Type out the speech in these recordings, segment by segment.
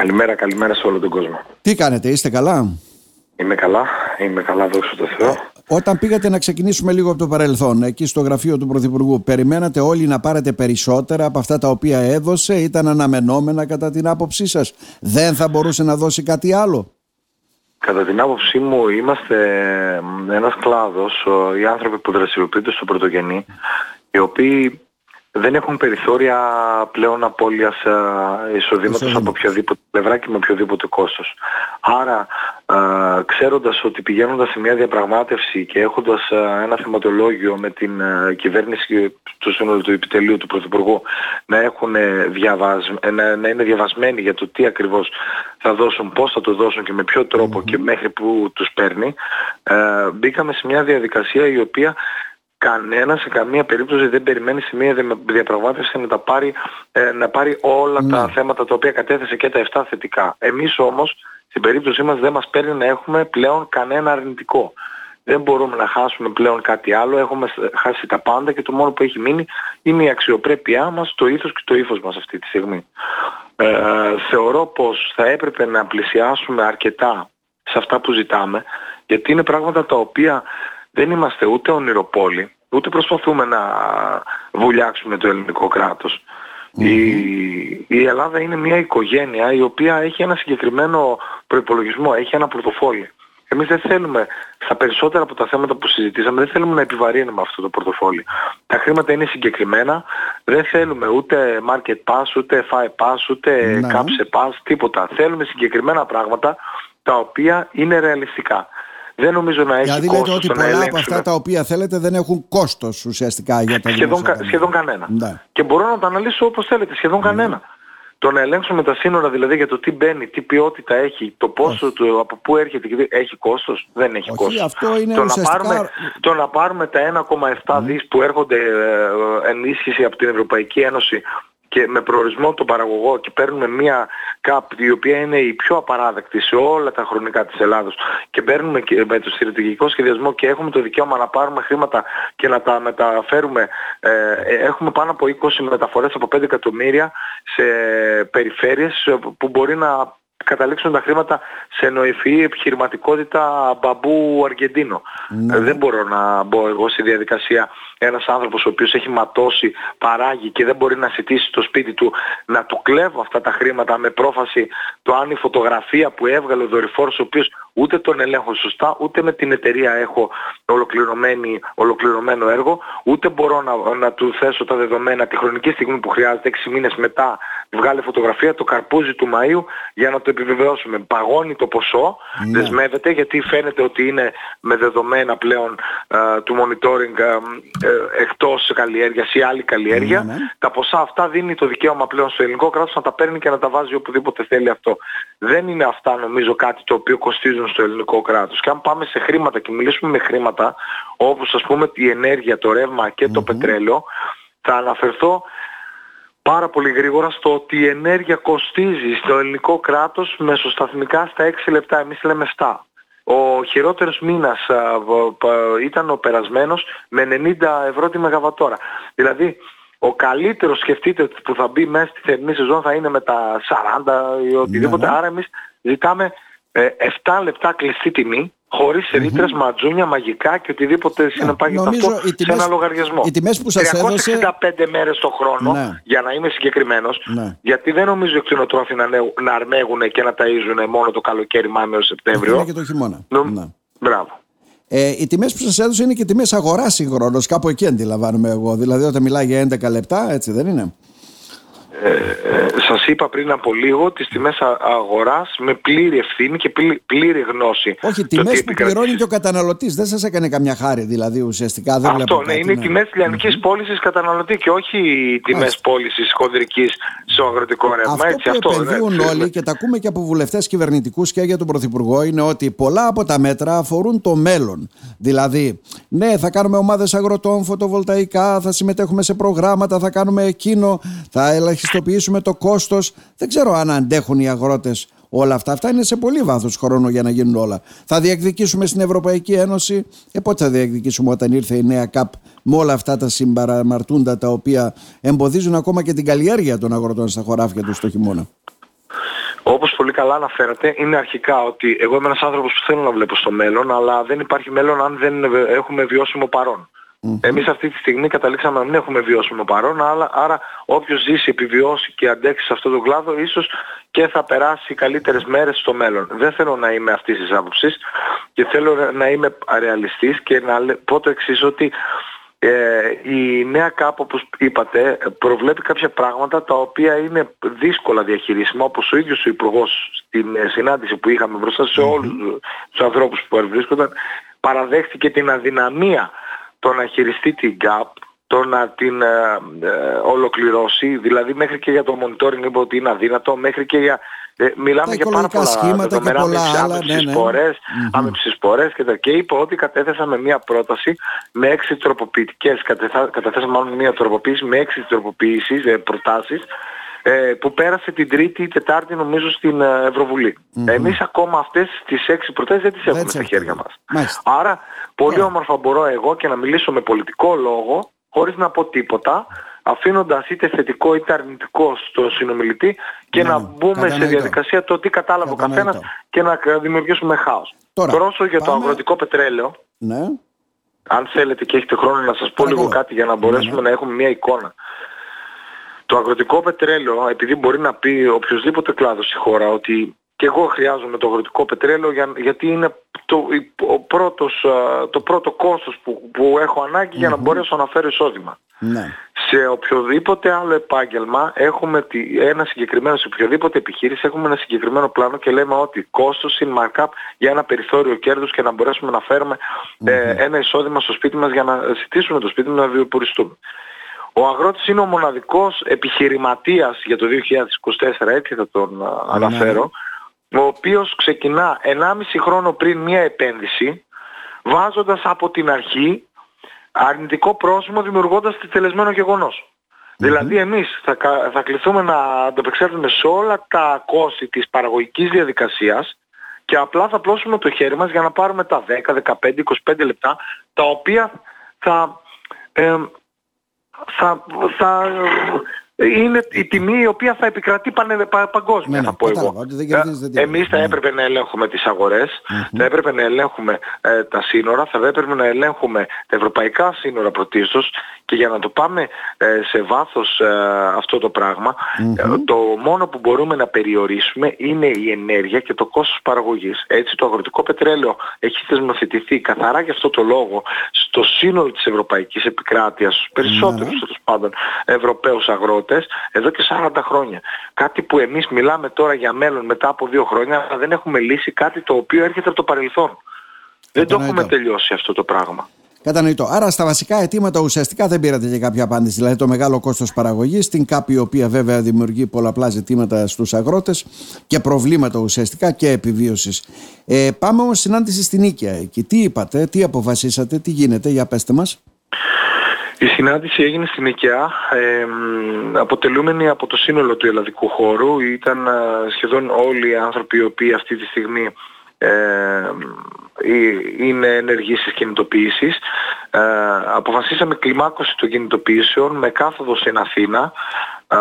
Καλημέρα, καλημέρα σε όλο τον κόσμο. Τι κάνετε, είστε καλά; Είμαι καλά, είμαι καλά, δόξα τω Θεώ. Όταν πήγατε να ξεκινήσουμε λίγο από το παρελθόν, εκεί στο γραφείο του Πρωθυπουργού, περιμένατε όλοι να πάρετε περισσότερα από αυτά τα οποία έδωσε, ήταν αναμενόμενα κατά την άποψή σας; Δεν θα μπορούσε να δώσει κάτι άλλο; Κατά την άποψή μου είμαστε ένας κλάδος, οι άνθρωποι που δραστηριοποιούνται στο πρωτογενή, οι οποίοι δεν έχουν περιθώρια πλέον απώλειας εισοδήματος από οποιαδήποτε πλευρά και με οποιοδήποτε κόστος. Άρα, ε, ξέροντας ότι πηγαίνοντας σε μια διαπραγμάτευση και έχοντας ένα θεματολόγιο με την κυβέρνηση του σύνολου του επιτελείου του Πρωθυπουργού να, έχουν διαβασ... να, να είναι διαβασμένοι για το τι ακριβώς θα δώσουν, πώς θα το δώσουν και με ποιο και μέχρι που τους παίρνει, ε, μπήκαμε σε μια διαδικασία η οποία κανένα σε καμία περίπτωση δεν περιμένει σε μια διαπραγμάτευσης να, τα πάρει, ε, να πάρει όλα τα ναι. θέματα τα οποία κατέθεσε και τα 7 θετικά. Εμείς όμως στην περίπτωσή μας δεν μας παίρνει να έχουμε πλέον κανένα αρνητικό. Δεν μπορούμε να χάσουμε πλέον κάτι άλλο, έχουμε χάσει τα πάντα και το μόνο που έχει μείνει είναι η αξιοπρέπειά μας, το ήθος και το ύφος μας αυτή τη στιγμή. Ε, θεωρώ πως θα έπρεπε να πλησιάσουμε αρκετά σε αυτά που ζητάμε, γιατί είναι πράγματα τα οποία δεν είμαστε ούτε ονειροπόλοι, ούτε προσπαθούμε να βουλιάξουμε το ελληνικό Η, η Ελλάδα είναι μια οικογένεια η οποία έχει ένα συγκεκριμένο προϋπολογισμό, έχει ένα πορτοφόλι. Εμείς δεν θέλουμε, στα περισσότερα από τα θέματα που συζητήσαμε, δεν θέλουμε να επιβαρύνουμε αυτό το πορτοφόλι. Τα χρήματα είναι συγκεκριμένα, δεν θέλουμε ούτε market pass, ούτε FI pass, ούτε ναι. capse pass, τίποτα. Θέλουμε συγκεκριμένα πράγματα τα οποία είναι ρεαλιστικά. Δεν νομίζω να έχει δηλαδή, κόστος λέτε ότι πολλά από αυτά τα οποία θέλετε δεν έχουν κόστος ουσιαστικά για τα σχεδόν, κα, σχεδόν κανένα. Ναι. Και μπορώ να το αναλύσω όπως θέλετε, σχεδόν ναι. κανένα. Το να ελέγξουμε τα σύνορα δηλαδή για το τι μπαίνει, τι ποιότητα έχει, το πόσο, του, από πού έρχεται και έχει κόστος, δεν έχει Όχι, κόστος. Αυτό είναι το, ουσιαστικά... να πάρουμε, το να πάρουμε τα 1,7 mm. δις που έρχονται ε, ενίσχυση από την Ευρωπαϊκή Ένωση και με προορισμό τον παραγωγό και παίρνουμε μια ΚΑΠ η οποία είναι η πιο απαράδεκτη σε όλα τα χρονικά της Ελλάδος και παίρνουμε και με το στρατηγικό σχεδιασμό και έχουμε το δικαίωμα να πάρουμε χρήματα και να τα μεταφέρουμε. Ε, έχουμε πάνω από 20 μεταφορές από 5 εκατομμύρια σε περιφέρειες που μπορεί να καταλήξουν τα χρήματα σε νοηφή επιχειρηματικότητα μπαμπού Αργεντίνο. Ναι. Δεν μπορώ να μπω εγώ στη διαδικασία ένας άνθρωπος ο οποίος έχει ματώσει, παράγει και δεν μπορεί να ζητήσει στο σπίτι του να του κλέβω αυτά τα χρήματα με πρόφαση το αν η φωτογραφία που έβγαλε ο δορυφόρος ο οποίος ούτε τον ελέγχω σωστά, ούτε με την εταιρεία έχω ολοκληρωμένο έργο, ούτε μπορώ να, να του θέσω τα δεδομένα τη χρονική στιγμή που χρειάζεται 6 μήνες μετά βγάλε φωτογραφία το καρπούζι του Μαΐου για να το επιβεβαιώσουμε. Παγώνει το ποσό, ναι. δεσμεύεται γιατί φαίνεται ότι είναι με δεδομένα πλέον uh, του monitoring uh, εκτός καλλιέργειας ή άλλη καλλιέργεια. Ναι, ναι. Τα ποσά αυτά δίνει το δικαίωμα πλέον στο ελληνικό κράτος να τα παίρνει και να τα βάζει οπουδήποτε θέλει αυτό. Δεν είναι αυτά νομίζω κάτι το οποίο κοστίζουν στο ελληνικό κράτος. Και αν πάμε σε χρήματα και μιλήσουμε με χρήματα όπως ας πούμε η ενέργεια, το ρεύμα και το πετρέλαιο θα αναφερθώ πάρα πολύ γρήγορα στο ότι η ενέργεια κοστίζει στο ελληνικό κράτος μεσοσταθμικά στα 6 λεπτά. Εμείς λέμε 7. Ο χειρότερος μήνας ήταν ο περασμένος με 90 ευρώ τη μεγαβατόρα. Δηλαδή ο καλύτερος σκεφτείτε που θα μπει μέσα στη θερινή σεζόν θα είναι με τα 40 ή οτιδήποτε. Ναι, ναι. Άρα εμείς ζητάμε 7 ε, λεπτά κλειστή τιμή χωρίς ρήτρες, ματζούνια, μαγικά και οτιδήποτε ναι, συνεπάγεται αυτό σε ένα λογαριασμό. Οι τιμές που σας 365 έδωσε... μέρες το χρόνο, ναι. για να είμαι συγκεκριμένος, ναι. γιατί δεν νομίζω οι κτηνοτρόφοι να, να αρμέγουν και να ταΐζουν μόνο το καλοκαίρι Μάιο Σεπτέμβριο. Είναι και το χειμώνα. Νο... Ναι. Μπράβο. Ε, οι τιμές που σας έδωσε είναι και τιμές αγοράς συγχρόνως. Κάπου εκεί αντιλαμβάνομαι εγώ. Δηλαδή, όταν μιλάει για 11 λεπτά, έτσι δεν είναι; Ε, ε, σας είπα πριν από λίγο τις τιμές αγοράς με πλήρη ευθύνη και πλήρη γνώση. Όχι, τιμές που πληρώνει και ο καταναλωτής. Δεν σας έκανε καμιά χάρη δηλαδή ουσιαστικά. Δεν Αυτό ναι, είναι οι τιμές λιανικής mm-hmm. πώλησης καταναλωτή και όχι οι τιμές πώλησης χονδρικής στο αγροτικό ρεύμα. Αυτό Έτσι, που αυτό, επενδύουν ναι, όλοι και τα ακούμε και από βουλευτές κυβερνητικούς και για τον Πρωθυπουργό είναι ότι πολλά από τα μέτρα αφορούν το μέλλον. Δηλαδή, ναι, θα κάνουμε ομάδες αγροτών, φωτοβολταϊκά, θα συμμετέχουμε σε προγράμματα, θα κάνουμε εκείνο, θα ελαχιστοποιήσουμε ελαχιστοποιήσουμε το κόστος. Δεν ξέρω αν αντέχουν οι αγρότες όλα αυτά. Αυτά είναι σε πολύ βάθος χρόνο για να γίνουν όλα. Θα διεκδικήσουμε στην Ευρωπαϊκή Ένωση. Ε, πότε θα διεκδικήσουμε όταν ήρθε η νέα ΚΑΠ με όλα αυτά τα συμπαραμαρτούντα τα οποία εμποδίζουν ακόμα και την καλλιέργεια των αγροτών στα χωράφια τους το χειμώνα; Όπως πολύ καλά αναφέρατε, είναι αρχικά ότι εγώ είμαι ένας άνθρωπος που θέλω να βλέπω στο μέλλον, αλλά δεν υπάρχει μέλλον αν δεν έχουμε βιώσιμο παρόν. Mm-hmm. Εμείς αυτή τη στιγμή καταλήξαμε να μην έχουμε βιώσιμο παρόν, αλλά, άρα όποιος ζήσει, επιβιώσει και αντέξει σε αυτόν τον κλάδο, ίσως και θα περάσει καλύτερες μέρες στο μέλλον. Δεν θέλω να είμαι αυτής της άποψης και θέλω να είμαι ρεαλιστής και να πω το εξής ότι ε, η νέα ΚΑΠ όπως είπατε προβλέπει κάποια πράγματα τα οποία είναι δύσκολα διαχειρίσιμα όπως ο ίδιος ο Υπουργός στην ε, συνάντηση που είχαμε μπροστά σε όλους τους ανθρώπους που βρίσκονταν παραδέχτηκε την αδυναμία το να χειριστεί την ΚΑΠ το να την ε, ε, ολοκληρώσει, δηλαδή μέχρι και για το monitoring είπε ότι είναι αδύνατο, μέχρι και για ε, μιλάμε για πάρα πολλά σχήματα και πολλά άλλα, ναι, ναι. Σπορές, mm-hmm. σπορές και, τα, και είπε ότι κατέθεσα με μια πρόταση με έξι τροποποιητικές, κατέθεσα μάλλον μια τροποποίηση με έξι τροποποίησεις, ε, προτάσεις ε, που πέρασε την Τρίτη ή Τετάρτη νομίζω στην ε, Ευρωβουλή. Mm-hmm. Εμείς ακόμα αυτές τις έξι προτάσεις δεν τις έχουμε στα χέρια μας. Άρα πολύ όμορφα μπορώ εγώ και να μιλήσω με πολιτικό λόγο χωρίς να πω τίποτα αφήνοντας είτε θετικό είτε αρνητικό στο συνομιλητή και να, να μπούμε σε διαδικασία το τι κατάλαβε ο καθένας και να δημιουργήσουμε χάος. Τώρα, Πρόσω για το αγροτικό πετρέλαιο, ναι. αν θέλετε και έχετε χρόνο να σας πω λίγο κάτι για να μπορέσουμε ναι, ναι. να έχουμε μια εικόνα. Το αγροτικό πετρέλαιο, επειδή μπορεί να πει οποιοδήποτε κλάδος στη χώρα ότι και εγώ χρειάζομαι το αγροτικό πετρέλαιο για, γιατί είναι το, ο πρώτος, το πρώτο κόστος που, που έχω για να μπορέσω να φέρω εισόδημα. Ναι. Σε οποιοδήποτε άλλο επάγγελμα έχουμε ένα συγκεκριμένο, σε οποιοδήποτε επιχείρηση έχουμε ένα συγκεκριμένο πλάνο και λέμε ότι κόστος είναι markup για ένα περιθώριο κέρδους και να μπορέσουμε να φερουμε ε, ένα εισόδημα στο σπίτι μας για να ζητήσουμε το σπίτι μας να βιοποριστούμε. Ο αγρότης είναι ο μοναδικός επιχειρηματίας για το 2024, έτσι θα τον ναι. αναφέρω, ο οποίος ξεκινά 1,5 χρόνο πριν μια επένδυση, βάζοντας από την αρχή αρνητικό πρόσημο δημιουργώντας τη τελεσμένο Δηλαδή εμείς θα, θα κληθούμε να ανταπεξέλθουμε σε όλα τα κόστη της παραγωγικής διαδικασίας και απλά θα πλώσουμε το χέρι μας για να πάρουμε τα 10, 15, 25 λεπτά τα οποία θα, ε, θα, θα είναι η τιμή η οποία θα επικρατεί πανε, πα, παγκόσμια, ναι, θα πω εγώ. Ε, εμείς θα έπρεπε να ελέγχουμε τις αγορές, θα έπρεπε να ελέγχουμε ε, τα σύνορα, θα έπρεπε να ελέγχουμε τα ευρωπαϊκά σύνορα πρωτίστως και για να το πάμε ε, σε βάθος αυτό το πραγμα το μόνο που μπορούμε να περιορίσουμε είναι η ενέργεια και το κόστος παραγωγής. Έτσι το αγροτικό πετρέλαιο έχει θεσμοθετηθεί καθαρά για αυτό το λόγο στο σύνολο της ευρωπαϊκής επικράτειας, στους περισσότερους mm πάντων Ευρωπαίους αγρότες εδώ και 40 χρόνια. Κάτι που εμείς μιλάμε τώρα για μέλλον μετά από δύο χρόνια, αλλά δεν έχουμε λύσει κάτι το οποίο έρχεται από το παρελθόν. Δεν το έχουμε τελειώσει αυτό το πράγμα. Κατανοητό. Άρα στα βασικά αιτήματα ουσιαστικά δεν πήρατε και κάποια απάντηση. Δηλαδή το μεγάλο κόστος παραγωγής, την ΚΑΠ η οποία βέβαια δημιουργεί πολλαπλά ζητήματα στους αγρότες και προβλήματα ουσιαστικά και επιβίωσης. Ε, πάμε όμως συνάντηση στην Νίκαια. Εκεί τι είπατε, τι αποφασίσατε, τι γίνεται, για πέστε μας. Η συνάντηση έγινε στην ΙΚΕΑ, ε, αποτελούμενη από το σύνολο του ελλαδικού χώρου. Ήταν ε, σχεδόν όλοι οι άνθρωποι οι οποίοι αυτή τη στιγμή ε, είναι ενεργοί στις κινητοποιήσεις. Ε, αποφασίσαμε κλιμάκωση των κινητοποιήσεων με κάθοδο στην Αθήνα ε,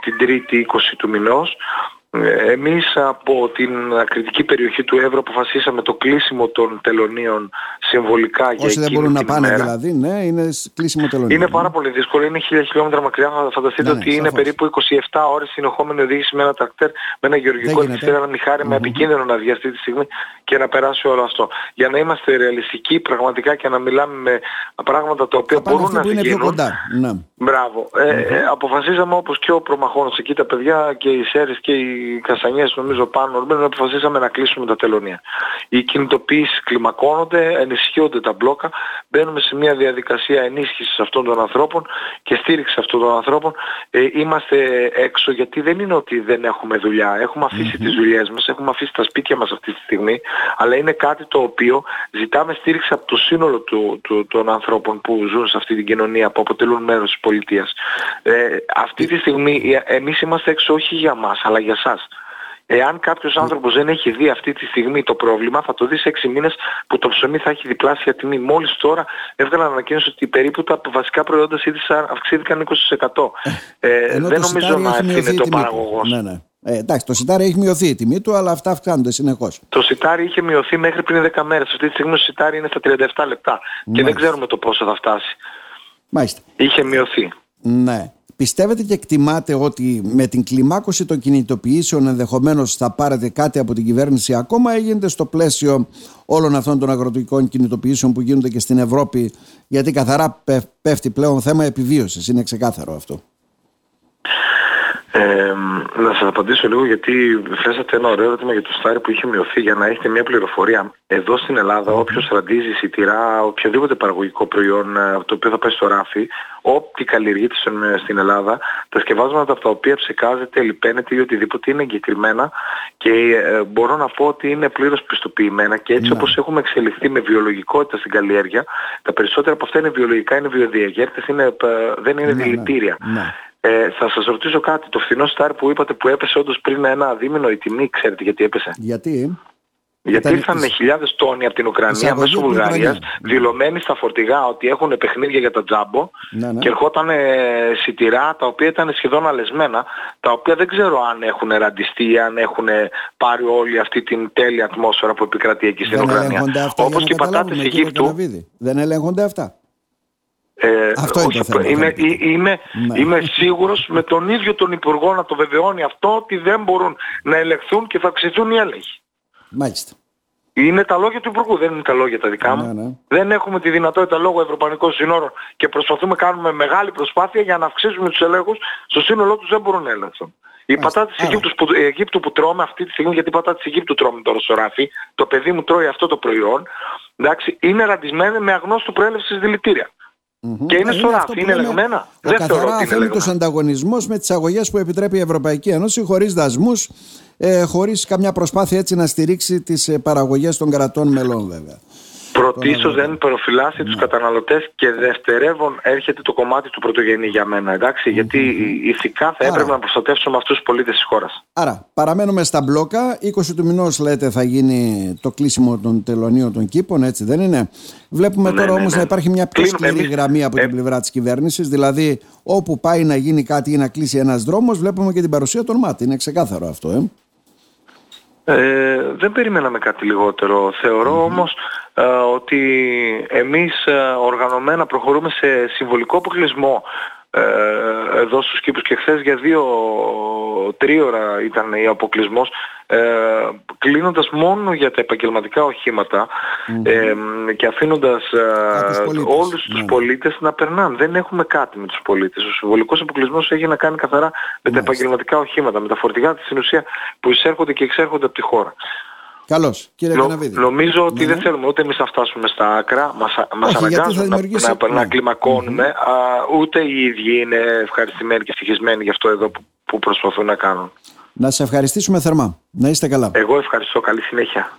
την 3η 20 του μηνός εμείς από την ακριτική περιοχή του Εύρω αποφασίσαμε το κλείσιμο των τελωνίων συμβολικά Όσοι για Όσοι δεν μπορούν να πάνε δηλαδή, ναι, είναι κλείσιμο τελωνίων. Είναι πάρα πολύ δύσκολο, είναι χίλια χιλιόμετρα μακριά. Θα φανταστείτε ναι, ναι ότι είναι περίπου 27 ώρες συνεχόμενη οδήγηση με ένα τρακτέρ, με ένα γεωργικό εξιστήρα, ένα μηχάρι mm-hmm. με επικίνδυνο να βγει αυτή τη στιγμή και να περάσει όλο αυτό. Για να είμαστε ρεαλιστικοί πραγματικά και να μιλάμε με πράγματα τα οποία μπορούν να γίνουν. Ναι. Μπράβο. Ε, ε, αποφασίσαμε όπως και ο προμαχώνος εκεί τα παιδιά και οι Σέρες και οι οι Καστανιές νομίζω πάνω να αποφασίσαμε να κλείσουμε τα τελωνία. Οι κινητοποιήσεις κλιμακώνονται, ενισχύονται τα μπλόκα, μπαίνουμε σε μια διαδικασία ενίσχυσης αυτών των ανθρώπων και στήριξης αυτών των ανθρώπων. Ε, είμαστε έξω γιατί δεν είναι ότι δεν έχουμε δουλειά. Έχουμε αφήσει τις δουλειές μας, έχουμε αφήσει τα σπίτια μας αυτή τη στιγμή, αλλά είναι κάτι το οποίο ζητάμε στήριξη από το σύνολο του, του, των ανθρώπων που ζουν σε αυτή την κοινωνία, που αποτελούν μέρος της πολιτείας. Ε, αυτή τη στιγμή ε, εμείς είμαστε έξω όχι για μας, αλλά για σας. Εάν κάποιος άνθρωπος δεν έχει δει αυτή τη στιγμή το πρόβλημα, θα το δει σε 6 μήνες που το ψωμί θα έχει διπλάσια τιμή. Μόλις τώρα έβγαλαν ανακοίνωση ότι περίπου τα βασικά προϊόντα αυξήθηκαν 20%. Ε, δεν νομίζω να ευθύνεται το παραγωγός. Ναι, ναι. Ε, εντάξει, το σιτάρι έχει μειωθεί η τιμή του, αλλά αυτά αυξάνονται συνεχώς. Το σιτάρι είχε μειωθεί μέχρι πριν 10 μέρες. Αυτή τη στιγμή το σιτάρι είναι στα 37 λεπτά. Και δεν ξέρουμε το πόσο θα φτάσει. Μάλιστα. Είχε μειωθεί. Ναι. Πιστεύετε και εκτιμάτε ότι με την κλιμάκωση των κινητοποιήσεων ενδεχομένως θα πάρετε κάτι από την κυβέρνηση ακόμα ή γίνεται στο πλαίσιο όλων αυτών των αγροτικών κινητοποιήσεων που γίνονται και στην Ευρώπη; Γιατί καθαρά πέφτει πλέον θέμα επιβίωσης. Είναι ξεκάθαρο αυτό. Ε, να σας απαντήσω λίγο γιατί θέσατε ένα ωραίο ερώτημα για το στάρι που είχε μειωθεί για να έχετε μια πληροφορία. Εδώ στην Ελλάδα όποιος ραντίζει σιτηρά, οποιοδήποτε παραγωγικό προϊόν ε, το οποίο θα πάει στο ράφι, ό,τι καλλιεργείται στην Ελλάδα, τα σκευάσματα από τα οποία ψεκάζεται, λιπαίνεται ή οτιδήποτε είναι εγκεκριμένα και ε, μπορώ να πω ότι είναι πλήρως πιστοποιημένα και έτσι ναι. όπως έχουμε εξελιχθεί με βιολογικότητα στην καλλιέργεια, τα περισσότερα από αυτά είναι βιολογικά, είναι βιοδιαγέρτες, είναι, ε, δεν είναι ναι, ναι. δηλητήρια. Ναι. Ε, θα σας ρωτήσω κάτι. Το φθηνό στάρ που είπατε που έπεσε όντως πριν ένα δίμηνο η τιμή, ξέρετε γιατί έπεσε; Γιατί; Γιατί Ήταν... ήρθαν χιλιάδες τόνοι από την Ουκρανία μέσω Βουλγαρίας δηλωμένοι στα φορτηγά ότι έχουν παιχνίδια για τα τζάμπο ναι, ναι. και ερχόταν σιτηρά τα οποία ήταν σχεδόν αλεσμένα τα οποία δεν ξέρω αν έχουν ραντιστεί ή αν έχουν πάρει όλη αυτή την τέλεια ατμόσφαιρα που επικρατεί εκεί στην Ουκρανία. Όπως και οι πατάτες Αιγύπτου. Δεν ελέγχονται αυτά. Ε, αυτό είναι το θέμα. Είμαι, είμαι, ναι. είμαι σίγουρος με τον ίδιο τον Υπουργό να το βεβαιώνει αυτό ότι δεν μπορούν να ελεγχθούν και θα αυξηθούν οι έλεγχοι. Μάλιστα. Είναι τα λόγια του Υπουργού, δεν είναι τα λόγια τα δικά μου. Ναι, ναι. Δεν έχουμε τη δυνατότητα λόγω Ευρωπαϊκών Συνόρων και προσπαθούμε να κάνουμε μεγάλη προσπάθεια για να αυξήσουμε τους ελέγχους. Στο σύνολό τους δεν μπορούν να ελέγχουν. Οι πατάτες Αιγύπτου που, Αιγύπτου που τρώμε αυτή τη στιγμή, γιατί οι πατάτες Αιγύπτου τρώμε τώρα στο ράφι, το παιδί μου τρώει αυτό το προϊόν, εντάξει, είναι ραντισμένες με αγνώστου προέλευσης δηλητήρια. Mm-hmm. Και είναι στο ράφι, είναι ελεγμένα. Δεν θεωρώ ότι είναι ελεγμένα. ανταγωνισμό με τις αγωγές που επιτρέπει η Ευρωπαϊκή Ένωση χωρίς δασμούς, ε, χωρίς καμιά προσπάθεια έτσι να στηρίξει τις ε, παραγωγές των κρατών μελών βέβαια. Πρωτίστως δεν προφυλάσσει τους ναι. καταναλωτές και δευτερεύον έρχεται το κομμάτι του πρωτογενή για μένα, εντάξει, γιατί ηθικά θα έπρεπε να προστατεύσουμε αυτούς τους πολίτες της χώρας. Άρα, παραμένουμε στα μπλόκα, 20 του μηνός λέτε θα γίνει το κλείσιμο των τελωνίων των κήπων, έτσι δεν είναι; Βλέπουμε ναι, τώρα ναι, όμως ναι. να υπάρχει μια πιο σκληρή γραμμή από την ε- πλευρά της κυβέρνησης, δηλαδή όπου πάει να γίνει κάτι ή να κλείσει ένας δρόμος, βλέπουμε και την παρουσία των ΜΑΤ, είναι ξεκάθαρο αυτό, ε. Ε, δεν περιμέναμε κάτι λιγότερο. όμως ε, ότι εμείς ε, οργανωμένα προχωρούμε σε συμβολικό αποκλεισμό ε, εδώ στους κήπους και χθες για δύο τρίωρα ήταν ο αποκλεισμός ε, κλείνοντας μόνο για τα επαγγελματικά ε, και αφήνοντας ε, όλους τους ναι. πολίτες να περνάνε. Δεν έχουμε κάτι με τους πολίτες. Ο συμβολικός αποκλεισμός έχει να κάνει καθαρά με τα επαγγελματικά οχήματα, με τα φορτηγά της στην ουσία που εισέρχονται και εξέρχονται από τη χώρα. Καλώς, κύριε Νο, Νομίζω ότι ναι, δεν ναι. θέλουμε ούτε εμείς να φτάσουμε στα άκρα, μας μας αναγκάζουν να, να, να, κλιμακώνουμε, α, ούτε οι ίδιοι είναι ευχαριστημένοι και ευτυχισμένοι για αυτό εδώ που, που προσπαθούν να κάνουν. Να σε ευχαριστήσουμε θερμά. Να είστε καλά. Εγώ ευχαριστώ. Καλή συνέχεια.